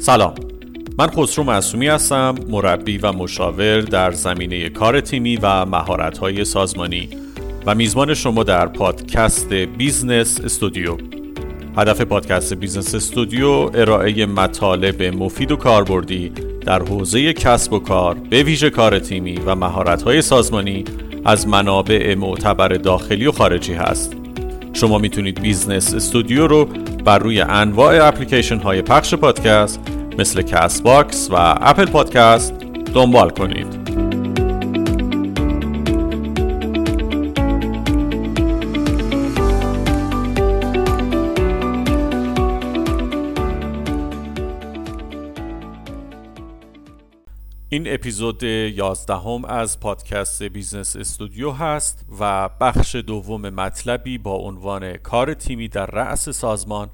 سلام. من خسرو معصومی هستم مربی و مشاور در زمینه کار تیمی و مهارت‌های سازمانی و میزبان شما در پادکست بیزنس استودیو. هدف پادکست بیزنس استودیو ارائه مطالب مفید و کاربردی در حوزه کسب و کار به ویژه کار تیمی و مهارت‌های سازمانی از منابع معتبر داخلی و خارجی هست. شما می‌تونید بیزنس استودیو رو بر روی انواع اپلیکیشن‌های پخش پادکست مثل کست باکس و اپل پادکست دنبال کنید. این اپیزود یازدهم از پادکست بیزنس استودیو هست و بخش دوم مطلبی با عنوان کار تیمی در رأس سازمان.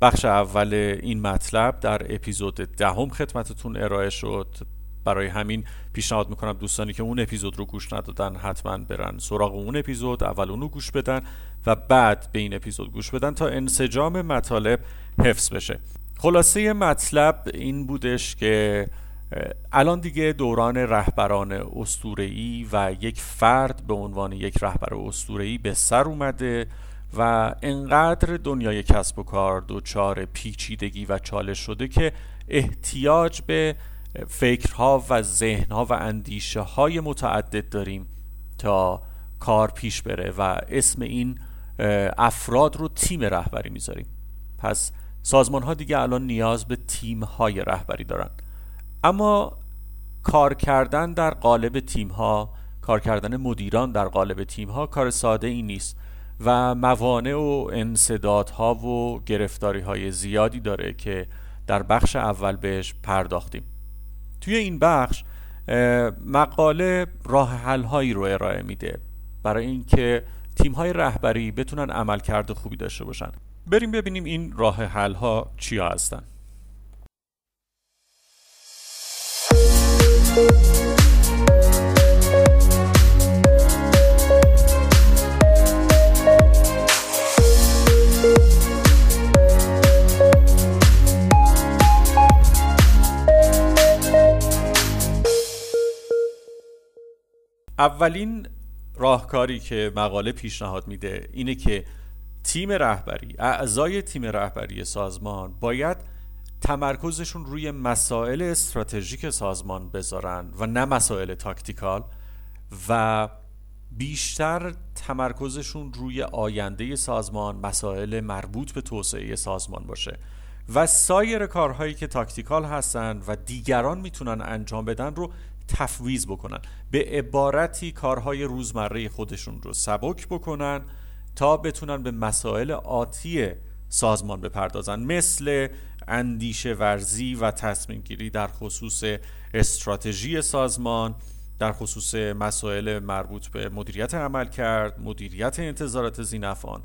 بخش اول این مطلب در اپیزود دهم خدمتتون ارائه شد. برای همین پیشنهاد می‌کنم دوستانی که اون اپیزود رو گوش ندادن حتما برن سراغ اون اپیزود اول اونو گوش بدن و بعد به این اپیزود گوش بدن تا انسجام مطالب حفظ بشه. خلاصه مطلب این بودش که الان دیگه دوران رهبران استورهی و یک فرد به عنوان یک رهبر استورهی به سر اومده و انقدر دنیای کسب و کار دچار پیچیدگی و چالش شده که احتیاج به فکرها و ذهنها و اندیشه های متعدد داریم تا کار پیش بره و اسم این افراد رو تیم رهبری می‌ذاریم. پس سازمان ها دیگه الان نیاز به تیم های رهبری دارن. اما کار کردن در قالب تیم ها کار کردن مدیران در قالب تیم ها کار ساده ای نیست و موانع و انصدادها و گرفتاری های زیادی داره که در بخش اول بهش پرداختیم. توی این بخش مقاله راه حل هایی رو ارائه میده برای اینکه تیم های رهبری بتونن عملکرد خوبی داشته باشن. بریم ببینیم این راه حل ها چیا هستن. اولین راهکاری که مقاله پیشنهاد میده اینه که تیم رهبری اعضای تیم رهبری سازمان باید تمرکزشون روی مسائل استراتژیک سازمان بذارن و نه مسائل tactical و بیشتر تمرکزشون روی آینده سازمان مسائل مربوط به توسعه سازمان باشه. و سایر کارهایی که tactical هستن و دیگران می‌تونن انجام بدن رو تفویض بکنن. به عبارتی کارهای روزمره خودشون رو سبک بکنن تا بتونن به مسائل آتی سازمان بپردازن. مثل اندیشه ورزی و تصمیم گیری در خصوص استراتژی سازمان در خصوص مسائل مربوط به مدیریت عمل کرد مدیریت انتظارات زینفان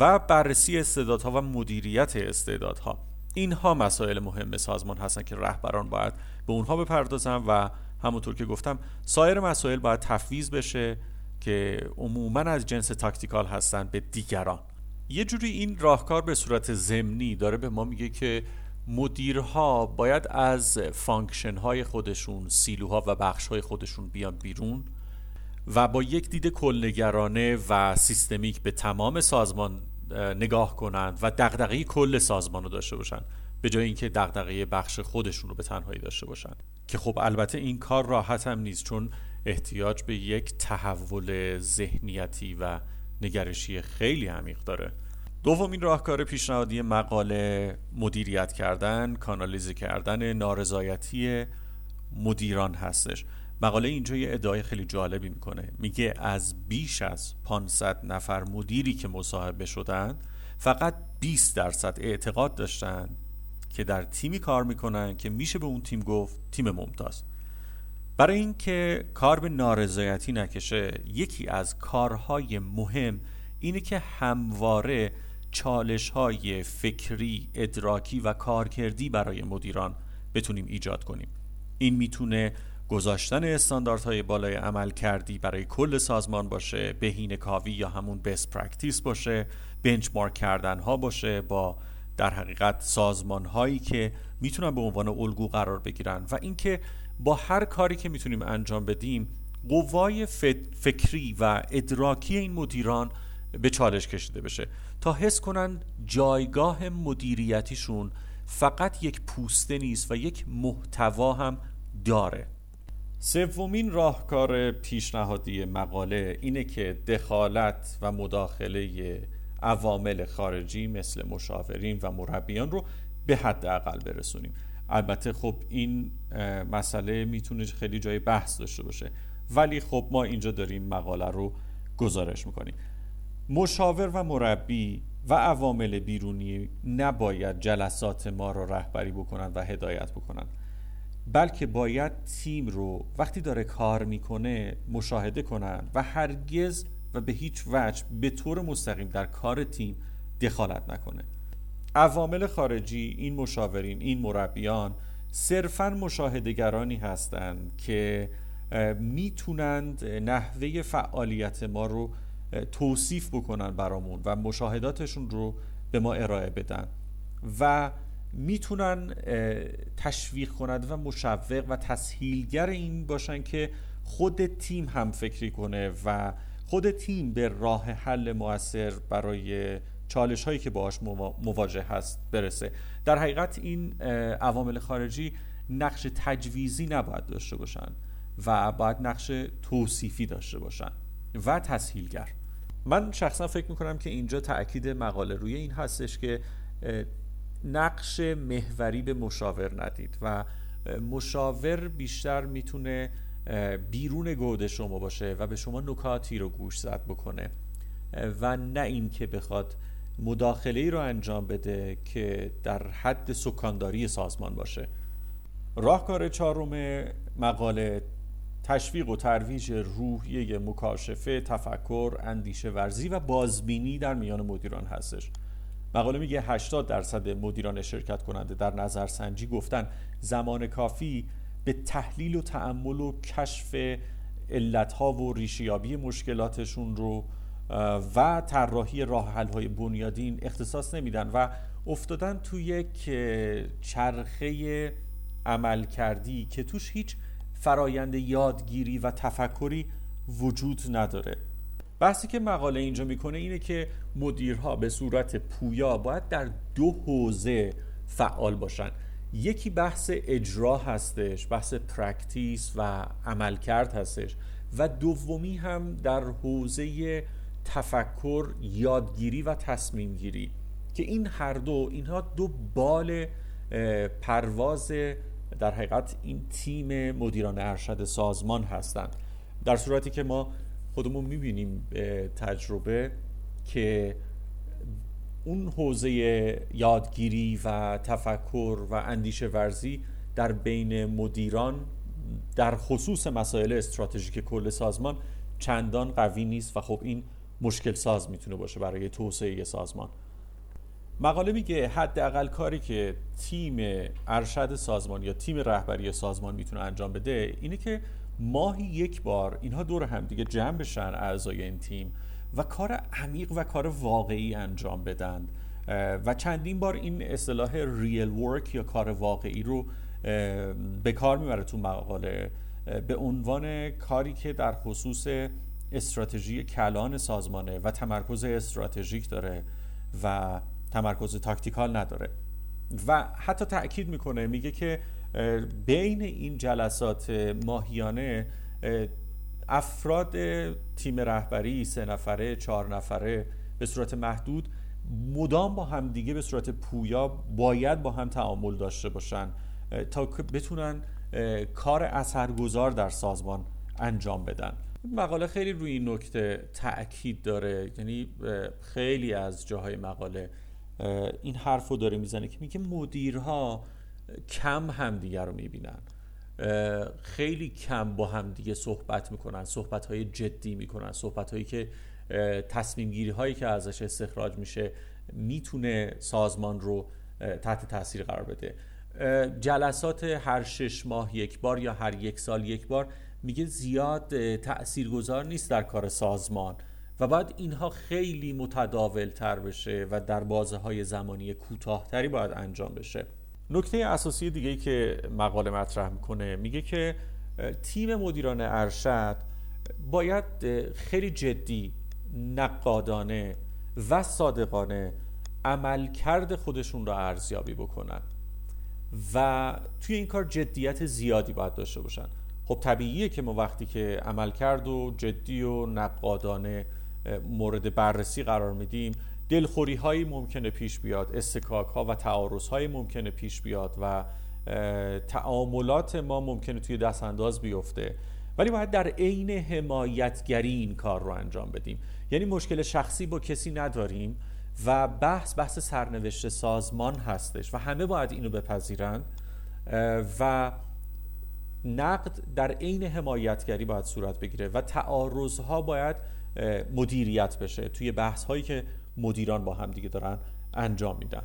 و بررسی استعدادها و مدیریت استعدادها. اینها مسائل مهم سازمان هستن که رهبران باید به اونها بپردازن و همونطور که گفتم سایر مسائل باید تفویض بشه که عموما از جنس تاکتیکال هستن به دیگران. یه جوری این راهکار به صورت ضمنی داره به ما میگه که مدیرها باید از function های خودشون سیلوها و بخش های خودشون بیان بیرون و با یک دید کل‌نگرانه و systemic به تمام سازمان نگاه کنند و دغدغه کل سازمان رو داشته باشن به جای اینکه دغدغه بخش خودشون رو به تنهایی داشته باشن. که خب البته این کار راحت هم نیست چون احتیاج به یک تحول ذهنیتی و نگرشی خیلی عمیق داره. دومین راهکار پیشنهادی مقاله مدیریت کردن کانالیزه کردن نارضایتی مدیران هستش. مقاله اینجا یه ادعای خیلی جالبی می‌کنه. میگه از بیش از 500 نفر مدیری که مصاحبه شدن فقط 20 درصد اعتقاد داشتن که در تیمی کار می‌کنن که میشه به اون تیم گفت تیم ممتاز. برای اینکه کار به نارضایتی نکشه یکی از کارهای مهم اینه که همواره چالش های فکری، ادراکی و کارکردی برای مدیران بتونیم ایجاد کنیم. این می‌تونه گذاشتن استانداردهای بالای عملکردی برای کل سازمان باشه بهینه‌کاوی یا همون best practice باشه benchmark کردن ها باشه با در حقیقت سازمان هایی که می‌تونن به عنوان الگو قرار بگیرن. و اینکه با هر کاری که می‌تونیم انجام بدیم قوای فکری و ادراکی این مدیران به چالش کشیده بشه. تا حس کنن جایگاه مدیریتیشون فقط یک پوسته نیست و یک محتوا هم داره. سومین راهکار پیشنهادی مقاله اینه که دخالت و مداخله عوامل خارجی مثل مشاورین و مربیان رو به حد اقل برسونیم. البته خب این مسئله می‌تونه خیلی جای بحث داشته باشه. ولی خب ما اینجا داریم مقاله رو گزارش می‌کنیم. مشاور و مربی و عوامل بیرونی نباید جلسات ما رو رهبری بکنن و هدایت بکنن. بلکه باید تیم رو وقتی داره کار می‌کنه مشاهده کنن و هرگز و به هیچ وجه به طور مستقیم در کار تیم دخالت نکنه. عوامل خارجی این مشاورین این مربیان صرفا مشاهدگرانی هستند که می‌تونند نحوه فعالیت ما رو توصیف بکنن برامون و مشاهداتشون رو به ما ارائه بدن و می‌تونن تشویق کنند و مشوق و تسهیلگر این باشن که خود تیم هم فکری کنه و خود تیم به راه حل موثر برای چالش هایی که باهاش مواجه هست برسه. در حقیقت این عوامل خارجی نقش تجویزی نباید داشته باشن و باید نقش توصیفی داشته باشن و تسهیلگر. من شخصا فکر می‌کنم که اینجا تاکید مقاله روی این هستش که نقش محوری به مشاور ندید و مشاور بیشتر می‌تونه بیرون گود شما باشه و به شما نکاتی رو گوش زد بکنه و نه این که بخواد مداخله ای رو انجام بده که در حد سکانداری سازمان باشه. راهکار چهارم مقاله تشویق و ترویج روحیه مکاشفه تفکر اندیشه ورزی و بازبینی در میان مدیران هستش. مقاله میگه 80 درصد مدیران شرکت کننده در نظرسنجی گفتن زمان کافی به تحلیل و تعمل و کشف علتها و ریشیابی مشکلاتشون رو و طراحی راه های بنیادین اختصاص نمیدن و افتادن توی یک چرخه عمل کردی که توش هیچ فرایند یادگیری و تفکری وجود نداره. بحثی که مقاله اینجا می‌کنه اینه که مدیرها به صورت پویا باید در دو حوزه فعال باشن. یکی بحث اجرا هستش بحث practice و عملکرد هستش و دومی هم در حوزه تفکر یادگیری و تصمیم گیری که این هر دو اینها دو بال پرواز در حقیقت این تیم مدیران ارشد سازمان هستند. در صورتی که ما خودمون می‌بینیم تجربه که اون حوزه یادگیری و تفکر و اندیشه ورزی در بین مدیران در خصوص مسائل استراتژیک کل سازمان چندان قوی نیست و خب این مشکل ساز می‌تونه باشه برای توسعه سازمان. مقاله میگه حداقل کاری که تیم ارشد سازمان یا تیم رهبری سازمان می‌تونه انجام بده اینه که ماهی یک بار اینها دور هم دیگه جمع بشن اعضای این تیم و کار عمیق و کار واقعی انجام بدن. و چندین بار این اصطلاح ریل ورک یا کار واقعی رو به کار می‌بره تو مقاله. به عنوان کاری که در خصوص استراتژی کلان سازمانه و تمرکز استراتژیک داره و تمرکز تاکتیکال نداره. و حتی تاکید می‌کنه میگه که بین این جلسات ماهیانه افراد تیم رهبری سه نفره چهار نفره به صورت محدود مدام با هم دیگه به صورت پویا باید با هم تعامل داشته باشن تا بتونن کار اثرگذار در سازمان انجام بدن. مقاله خیلی روی این نکته تاکید داره. یعنی خیلی از جاهای مقاله این حرف رو داره می‌زنه که میگه مدیرها کم همدیگه رو می‌بینن. خیلی کم با هم دیگه صحبت می‌کنن صحبت های جدی می‌کنن صحبت هایی که تصمیم گیری هایی که ازش استخراج میشه می‌تونه سازمان رو تحت تاثیر قرار بده. جلسات هر شش ماه یک بار یا هر یک سال یک بار میگه زیاد تاثیرگذار نیست در کار سازمان و باید اینها خیلی متداول تر بشه و در بازه های زمانی کوتاهتری باید انجام بشه. نکته اساسی دیگه که مقاله مطرح می‌کنه میگه که تیم مدیران ارشد باید خیلی جدی نقادانه و صادقانه عملکرد خودشون را ارزیابی بکنن. و توی این کار جدیت زیادی باید داشته باشن. خب طبیعیه که ما وقتی که عملکرد و جدی و نقادانه مورد بررسی قرار میدیم دلخوری هایی ممکنه پیش بیاد استکاک ها و تعارض های ممکنه پیش بیاد و تعاملات ما ممکنه توی دست انداز بیفته. ولی باید در عین حمایتگری این کار رو انجام بدیم. یعنی مشکل شخصی با کسی نداریم. و بحث بحث سرنوشت سازمان هستش و همه باید اینو بپذیرن و نقد در عین حمایتگری باید صورت بگیره و تعارض باید مدیریت بشه توی بحث هایی که مدیران با هم دیگه دارن انجام میدن.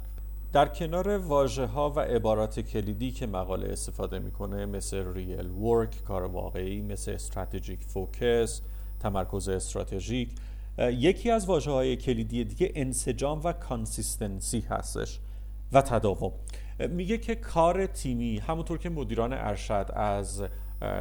در کنار واژه ها و عبارات کلیدی که مقاله استفاده می‌کنه مثل real work کار واقعی مثل strategic focus تمرکز استراتژیک یکی از واژه های کلیدی دیگه انسجام و consistency هستش و تداوم. میگه که کار تیمی همونطور که مدیران ارشد از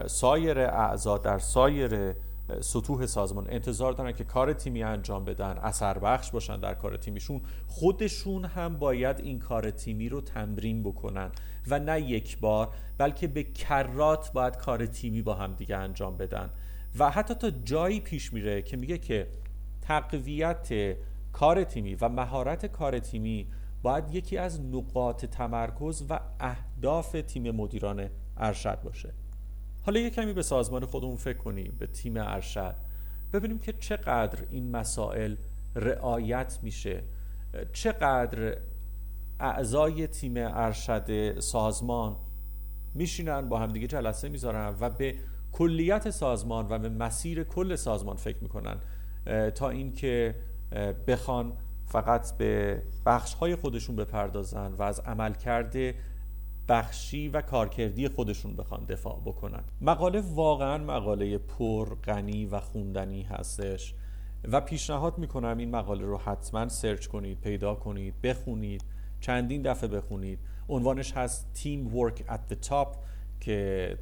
سایر اعضا در سایر سطوح سازمان انتظار دارن که کار تیمی انجام بدن اثر بخش باشن در کار تیمیشون خودشون هم باید این کار تیمی رو تمرین بکنن و نه یک بار بلکه به کرات باید کار تیمی با هم دیگه انجام بدن. و حتی تا جایی پیش میره که میگه که تقویت کار تیمی و مهارت کار تیمی باید یکی از نقاط تمرکز و اهداف تیم مدیران ارشد باشه. حالا یه کمی به سازمان خودمون فکر کنیم به تیم ارشد. ببینیم که چقدر این مسائل رعایت میشه. چقدر اعضای تیم ارشد سازمان میشینن با همدیگه جلسه می‌ذارن و به کلیت سازمان و به مسیر کل سازمان فکر می‌کنن. تا اینکه بخوان فقط به بخش های خودشون بپردازن و از عملکرد بخشی و کارکردی خودشون بخوان دفاع بکنن. مقاله واقعا مقاله پر غنی و خوندنی هستش و پیشنهاد می‌کنم این مقاله رو حتما سرچ کنید پیدا کنید بخونید چندین دفعه بخونید. عنوانش هست تیم ورک at the top که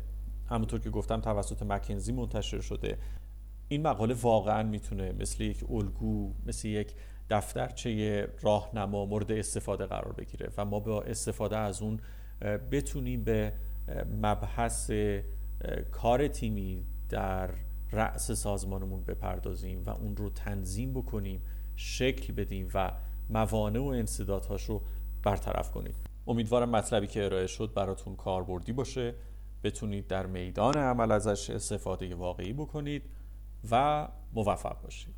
همونطور که گفتم توسط مکنزی منتشر شده. این مقاله واقعا می‌تونه مثل یک الگو مثل یک دفترچه راهنما مورد استفاده قرار بگیره و ما با استفاده از اون بتونیم به مبحث کار تیمی در رأس سازمانمون بپردازیم و اون رو تنظیم بکنیم شکل بدیم و موانع و انصدادهاش رو برطرف کنیم. امیدوارم مطلبی که ارائه شد براتون کاربردی باشه. بتونید در میدان عمل ازش استفاده واقعی بکنید. و موفق باشید